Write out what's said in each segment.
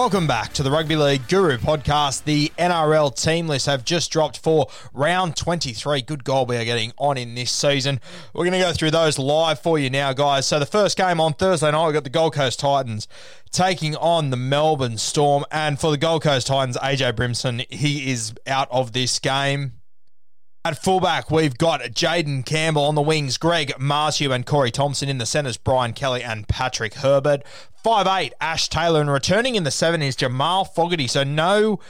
Welcome back to the Rugby League Guru podcast. The NRL team lists have just dropped for round 23. Good goal we are getting on in this season. We're going to go through those live for you now, guys. So the first game on Thursday night, we've got the Gold Coast Titans taking on the Melbourne Storm. And for the Gold Coast Titans, AJ Brimson, he is out of this game. At fullback, we've got Jayden Campbell on the wings, Greg Marzhew and Corey Thompson in the centres, Brian Kelly and Patrick Herbert. Five eight, Ash Taylor, and returning in the seven is Jamal Fogarty. So no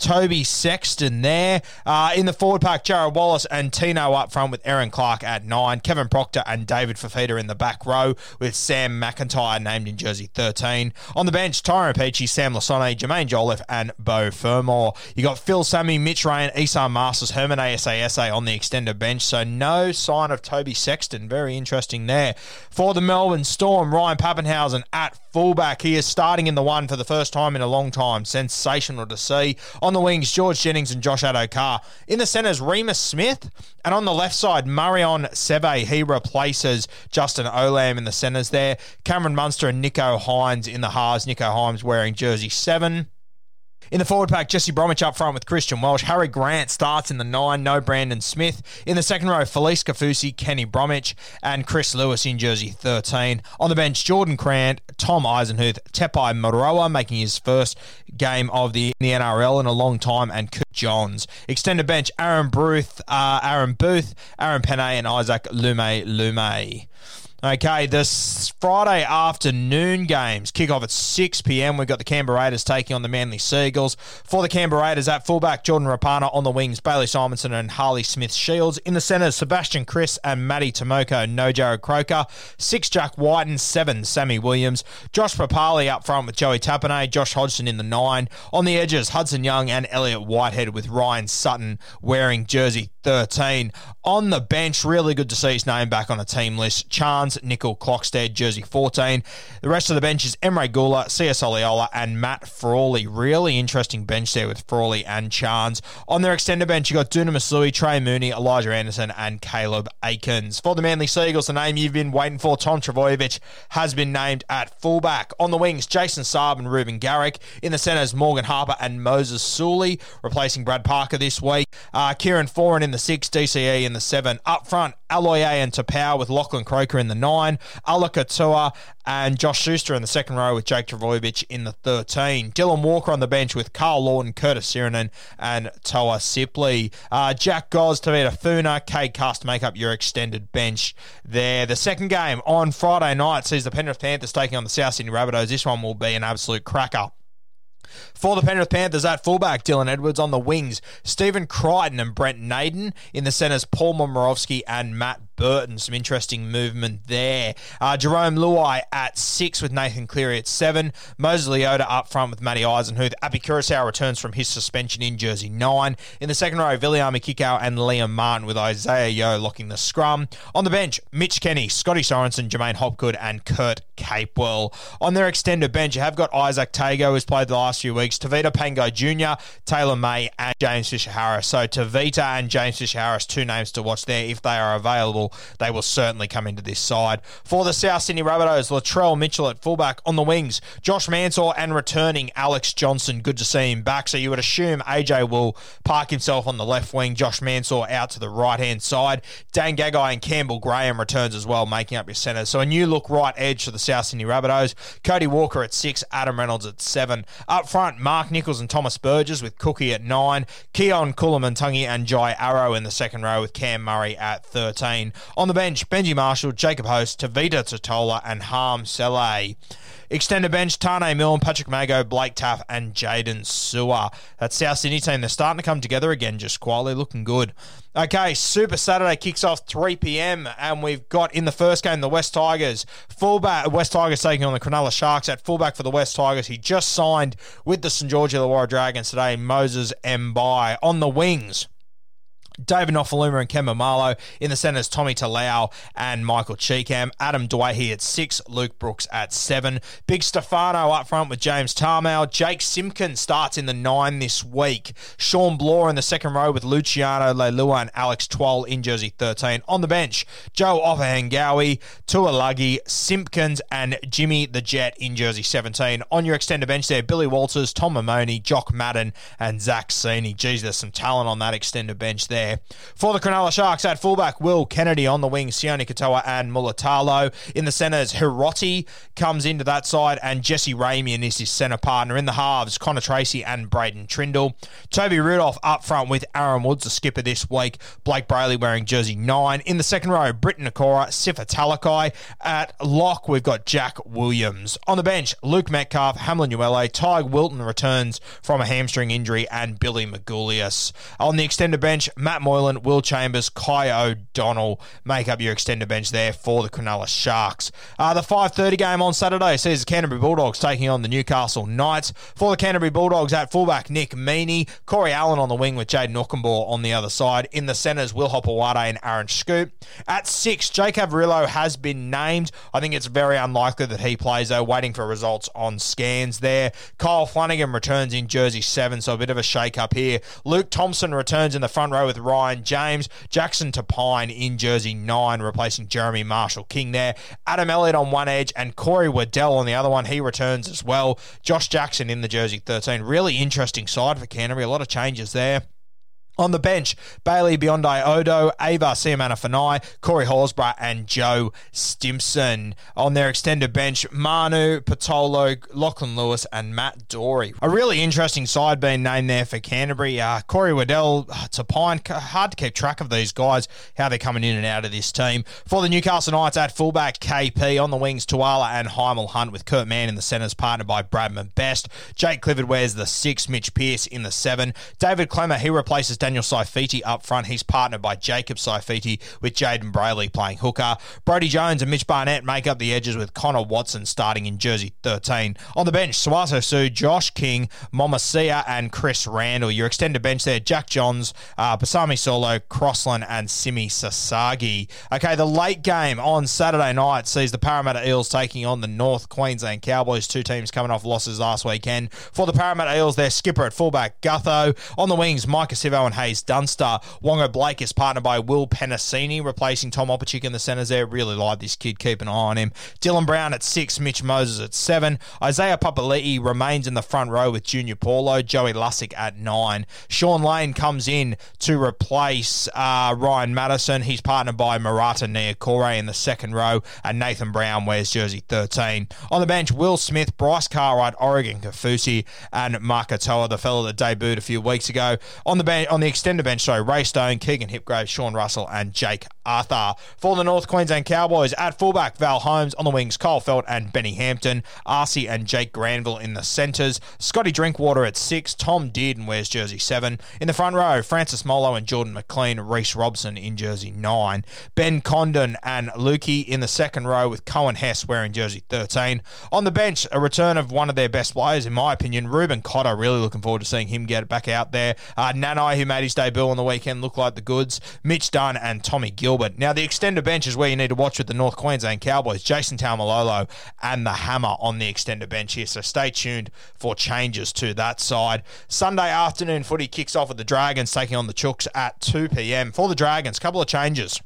Toby Sexton there. Uh, in the forward pack, Jarrod Wallace and Tino up front with Erin Clark at nine. Kevin Proctor and David Fifita in the back row with Sam McIntyre named in jersey 13. On the bench, Tyrone Peachey, Sam Lisone, Jermaine Jolliffe and Beau Fermor. You got Phil Sammy, Mitch Ryan, Esan Marsters, Herman ASASA on the extended bench. So no sign of Toby Sexton. Very interesting there. For the Melbourne Storm, Ryan Papenhuyzen at fullback. He is starting in the one for the first time in a long time. Sensational to see. On the wings, George Jennings and Josh Addo-Carr. In the centres, Reimis Smith. And on the left side, Marion Seve. He replaces Justin Olam in the centres there. Cameron Munster and Nicho Hynes in the halves. Nicho Hynes wearing jersey seven. In the forward pack, Jesse Bromwich up front with Christian Welch. Harry Grant starts in the nine, no Brandon Smith. In the second row, Felise Kaufusi, Kenny Bromwich, and Chris Lewis in jersey 13. On the bench, Jordan Grant, Tom Eisenhuth, Tepai Moeroa making his first game of the, the NRL in a long time, and Kurt Johns. Extended bench, Aaron Booth, uh, Aaron Booth, Aaron Pene, and Isaac Lumelume. Okay, this Friday afternoon games kick off at 6 p.m. We've got the Canberra Raiders taking on the Manly Seagulls. For the Canberra Raiders, at fullback, Jordan Rapana on the wings, Bailey Simonsson and Harley Smith Shields. In the centres, Sebastian Kris and Matty Timoko, no Jarrod Croker. Six, Jack White, and seven, Sammy Williams. Josh Papalii up front with Joey Tapine, Josh Hodgson in the nine. On the edges, Hudson Young and Elliot Whitehead with Ryan Sutton wearing jersey 13. On the bench, really good to see his name back on the team list. Charnze, Nicoll, Klokstad, jersey 14. The rest of the bench is Emre Guler, CS Oliola, and Matt Frawley. Really interesting bench there with Frawley and Charnze. On their extended bench, you got Duna Masui, Trey Mooney, Elijah Anderson, and Caleb Aekins. For the Manly Seagulls, the name you've been waiting for, Tom Trbojevic, has been named at fullback. On the wings, Jason Saab and Reuben Garrick. In the centres, Morgan Harper and Moses Suli, replacing Brad Parker this week. Uh, Kieran Foran in the six, DCE in the seven. Up front, Aloye and Taupau with Lachlan Croker in the nine. Olakau'atu and Josh Schuster in the second row with Jake Trbojevic in the 13. Dylan Walker on the bench with Karl Lawton, Curtis Sironen, and Toa Sipley. Uh, Jack Goz, Tavita Funa, Cade Cust make up your extended bench there. The second game on Friday night sees the Penrith Panthers taking on the South Sydney Rabbitohs. This one will be an absolute cracker. For the Penrith Panthers, at fullback, Dylan Edwards. On the wings, Stephen Crichton and Brent Naden. In the centres, Paul Momirovski and Matt Burton. Some interesting movement there. Uh, Jarome Luai at six with Nathan Cleary at seven. Moses Leota up front with Matty Eisenhuth. Api Koroisau returns from his suspension in jersey nine. In the second row, Viliami Kikau and Liam Martin with Isaah Yeo locking the scrum. On the bench, Mitch Kenny, Scotty Sorensen, Jermaine Hopgood, and Kurt Capewell. On their extended bench, you have got Izack Tago, who's played the last few weeks, Tavita Pango Jr., Taylor May, and James Fisher Harris. So Tavita and James Fisher Harris, two names to watch there. If they are available, they will certainly come into this side. For the South Sydney Rabbitohs, Latrell Mitchell at fullback on the wings, Josh Mansour and returning Alex Johnson. Good to see him back. So you would assume AJ will park himself on the left wing, Josh Mansour out to the right hand side. Dan Gagai and Campbell Graham returns as well, making up your centre. So a new look right edge for the South Sydney Rabbitohs. Cody Walker at six, Adam Reynolds at seven. Up front, Mark Nicholls and Thomas Burgess with Cookie at nine. Keaon Koloamatangi and Jai Arrow in the second row with Cam Murray at 13. On the bench, Benji Marshall, Jacob Host, Tavita Totola, and Hame Sele. Extended bench, Tane Milne, Patrick Mago, Blake Taaffe, and Jaden Su'A. That South Sydney team, they're starting to come together again, just quietly looking good. Okay, Super Saturday kicks off 3 p.m. and we've got in the first game the West Tigers. Fullback West Tigers taking on the Cronulla Sharks at fullback for the West Tigers. He just signed with the St George Illawarra Dragons today, Moses Mbye. On the wings, David Nofoaluma and Kemba Marlow. In the centres, Tommy Talau and Michael Chee-Kam. Adam Doueihi at six. Luke Brooks at seven. Big Stefano up front with James Tamou. Jake Simpkin starts in the nine this week. Shawn Blore in the second row with Luciano Leilua and Alex Twal in jersey 13. On the bench, Joe Ofahengaue, Tuilagi, Simpkins, and Jimmy the Jet in jersey 17. On your extended bench there, Billy Walters, Tom Mamoni, Jock Madden, and Zach Sini. Geez, there's some talent on that extended bench there there. For the Cronulla Sharks at fullback, Will Kennedy on the wing, Sione Katoa and Mulitalo. In the centres, Hiroti comes into that side, and Jesse Ramien is his centre partner. In the halves, Connor Tracey and Braydon Trindall. Toby Rudolf up front with Aaron Woods, the skipper this week. Blayke Brailey wearing jersey 9. In the second row, Briton Nikora, Sifa Talakai. At lock, we've got Jack Williams. On the bench, Luke Metcalf, Hamlin Uele, Ty Wilton returns from a hamstring injury, and Billy Magoulias. On the extended bench, Matt Matt Moylan, Will Chambers, Kai O'Donnell make up your extended bench there for the Cronulla Sharks. Uh, the 5.30 game on Saturday sees the Canterbury Bulldogs taking on the Newcastle Knights. For the Canterbury Bulldogs at fullback, Nick Meaney, Corey Allen on the wing with Jayden Okunbor on the other side. In the centres, Will Hopoate and Aaron Schoupp. At six, Jake Averillo has been named. I think it's very unlikely that he plays, though, waiting for results on scans there. Kyle Flanagan returns in jersey seven, so a bit of a shake up here. Luke Thompson returns in the front row with Ryan James. Jackson Tapine in jersey nine, replacing Jeremy Marshall King there. Adam Elliott on one edge and Corey Waddell on the other one. He returns as well. Josh Jackson in the jersey 13. Really interesting side for Canterbury. A lot of changes there. On the bench, Bailey Biondi Odo, Ava Siamana Fanai, Corey Horsburgh, and Joe Stimson. On their extended bench, Manu, Patolo, Lachlan Lewis, and Matt Doorey. A really interesting side being named there for Canterbury. Uh, Corey Waddell, uh, Tapine, hard to keep track of these guys, how they're coming in and out of this team. For the Newcastle Knights at fullback, KP. On the wings, Tuala and Hymel Hunt with Kurt Mann in the centres, partnered by Bradman Best. Jake Clifford wears the six, Mitch Pearce in the seven. David Klemmer, he replaces Daniel Saifiti up front. He's partnered by Jacob Saifiti with Jayden Brailey playing hooker. Brodie Jones and Mitch Barnett make up the edges with Connor Watson starting in jersey 13. On the bench, Sauaso Sue, Josh King, Momasia, and Chris Randall. Your extended bench there, Jack Johns, uh, Pasami Saulo, Crossland, and Simi Sasagi. Okay, the late game on Saturday night sees the Parramatta Eels taking on the North Queensland Cowboys, two teams coming off losses last weekend. For the Parramatta Eels, their skipper at fullback, Gutho. On the wings, Maika Sivo Haze Dunster. Waqa Blake is partnered by Will Penisini, replacing Tom Opacic in the centres there. Really like this kid. Keep an eye on him. Dylan Brown at six, Mitch Moses at seven. Isaiah Papali'i remains in the front row with Junior Paulo. Joey Lussick at nine. Shaun Lane comes in to replace uh, Ryan Matterson. He's partnered by Marata Niukore in the second row, and Nathan Brown wears jersey 13. On the bench, Will Smith, Bryce Cartwright, Oregon Kaufusi, and Mark Atoa, the fellow that debuted a few weeks ago. On the bench, on On the extended bench, sorry, Ray Stone, Keegan Hipgrave, Sean Russell, and Jake Arthur. For the North Queensland Cowboys, at fullback, Val Holmes. On the wings, Kyle Feldt and Benny Hampton. Arcee and Jake Granville in the centres. Scotty Drinkwater at six. Tom Dearden wears jersey seven. In the front row, Francis Molo and Jordan McLean. Reece Robson in jersey nine. Ben Condon and Lukey in the second row with Coen Hess wearing jersey 13. On the bench, a return of one of their best players, in my opinion, Reuben Cotter. Really looking forward to seeing him get back out there. Uh, Nanai, who made his debut on the weekend, looked like the goods. Mitch Dunn and Tommy Gilbert. Now, the extended bench is where you need to watch with the North Queensland Cowboys. Jason Taumalolo and the Hammer on the extended bench here. So stay tuned for changes to that side. Sunday afternoon footy kicks off with the Dragons taking on the Chooks at 2 p.m. For the Dragons, couple of changes.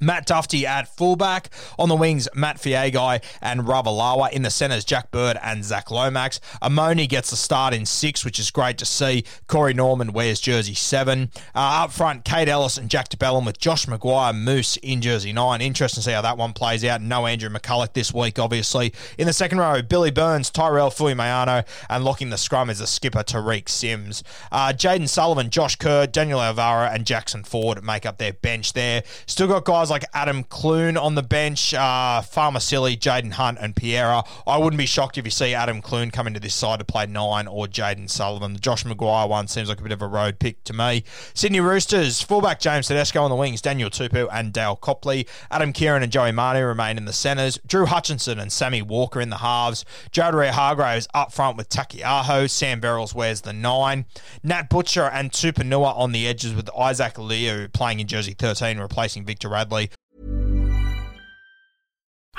Matt Dufty at fullback. On the wings, Matt Feagai and Ravalawa. In the centres, Jack Bird and Zac Lomax. Amoni gets the start in six, which is great to see. Corey Norman wears jersey seven. Uh, up front, Kate Ellis and Jack de Belin with Josh McGuire Moose in jersey nine. Interesting to see how that one plays out. No Andrew McCullough this week, obviously. In the second row, Billy Burns, Tyrell Fuimaono, and locking the scrum is the skipper, Tariq Sims. Uh, Jayden Sullivan, Josh Kerr, Daniel Alvaro, and Jackson Ford make up their bench there. Still got guys like Adam Clune on the bench, uh, Farmer Silly, Jaden Hunt, and Piera. I wouldn't be shocked if you see Adam Clune come into this side to play nine or Jayden Sullivan. The Josh McGuire one seems like a bit of a road pick to me. Sydney Roosters, fullback James Tedesco on the wings, Daniel Tupou and Dale Copley. Adam Keighran and Joey Manu remain in the centres. Drew Hutchison and Sammy Walker in the halves. Jared Hargraves up front with Taki Aho. Sam Verrills wears the nine. Nat Butcher and Tupanua on the edges with Isaac Liu playing in jersey 13, replacing Victor Radley.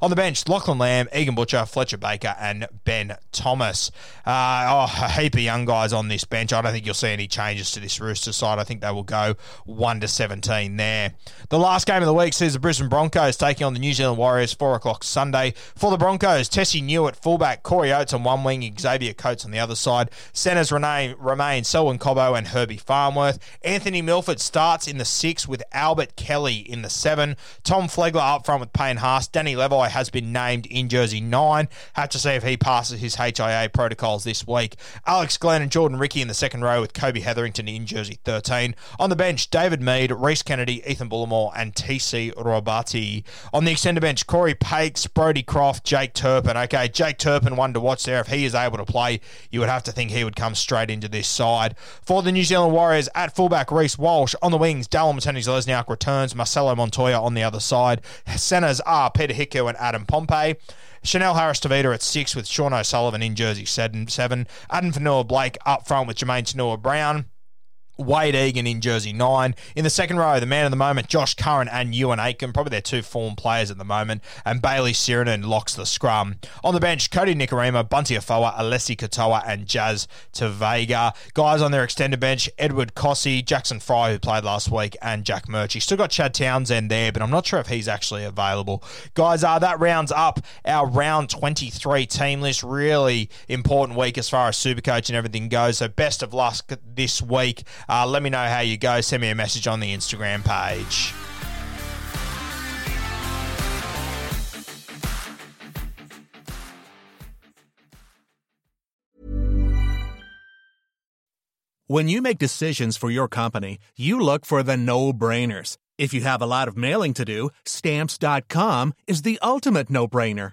On the bench, Lachlan Lamb, Egan Butcher, Fletcher Baker, and Ben Thomas. Uh, oh, a heap of young guys on this bench. I don't think you'll see any changes to this Rooster side. I think they will go 1 to 17 there. The last game of the week sees the Brisbane Broncos taking on the New Zealand Warriors, 4 o'clock Sunday. For the Broncos, Tesi Niu at fullback, Corey Oates on one wing, Xavier Coates on the other side. Centres remain, remain Selwyn Cobbo and Herbie Farnworth. Anthony Milford starts in the 6 with Albert Kelly in the 7. Tom Flegler up front with Payne Haas. Danny Has been named in jersey 9. Have to see if he passes his HIA protocols this week. Alex Glenn and Jordan Riki in the second row with Kobe Hetherington in jersey 13. On the bench, David Mead, Rhys Kennedy, Ethan Bullimore, and TC Robati. On the extended bench, Corey Pakes, Brody Croft, Jake Turpin. Okay, Jake Turpin, one to watch there. If he is able to play, you would have to think he would come straight into this side. For the New Zealand Warriors, at fullback, Reece Walsh. On the wings, Dallin Watene-Zelezniak returns. Marcelo Montoya on the other side. Centers are Peter And Adam Pompey. Chanel Harris Tavita at six with Sean O'Sullivan in jersey seven. seven. Adam Fanua Blake up front with Jermaine Tanua Brown. Wade Egan in jersey nine. In the second row, the man of the moment, Josh Curran and Euan Aitken, probably their two form players at the moment, and Bayley Sironen locks the scrum. On the bench, Kodi Nikorima, Bunty Afoa, Alessi Katoa, and Jazz Tevaga. Guys on their extended bench, Edward Cossey, Jackson Frei, who played last week, and Jack Murchie. Still got Chad Townsend there, but I'm not sure if he's actually available. Guys, uh, that rounds up our round 23 team list. Really important week as far as Supercoach and everything goes. So best of luck this week. Uh, let me know how you go. Send me a message on the Instagram page. When you make decisions for your company, you look for the no brainers. If you have a lot of mailing to do, stamps.com is the ultimate no brainer.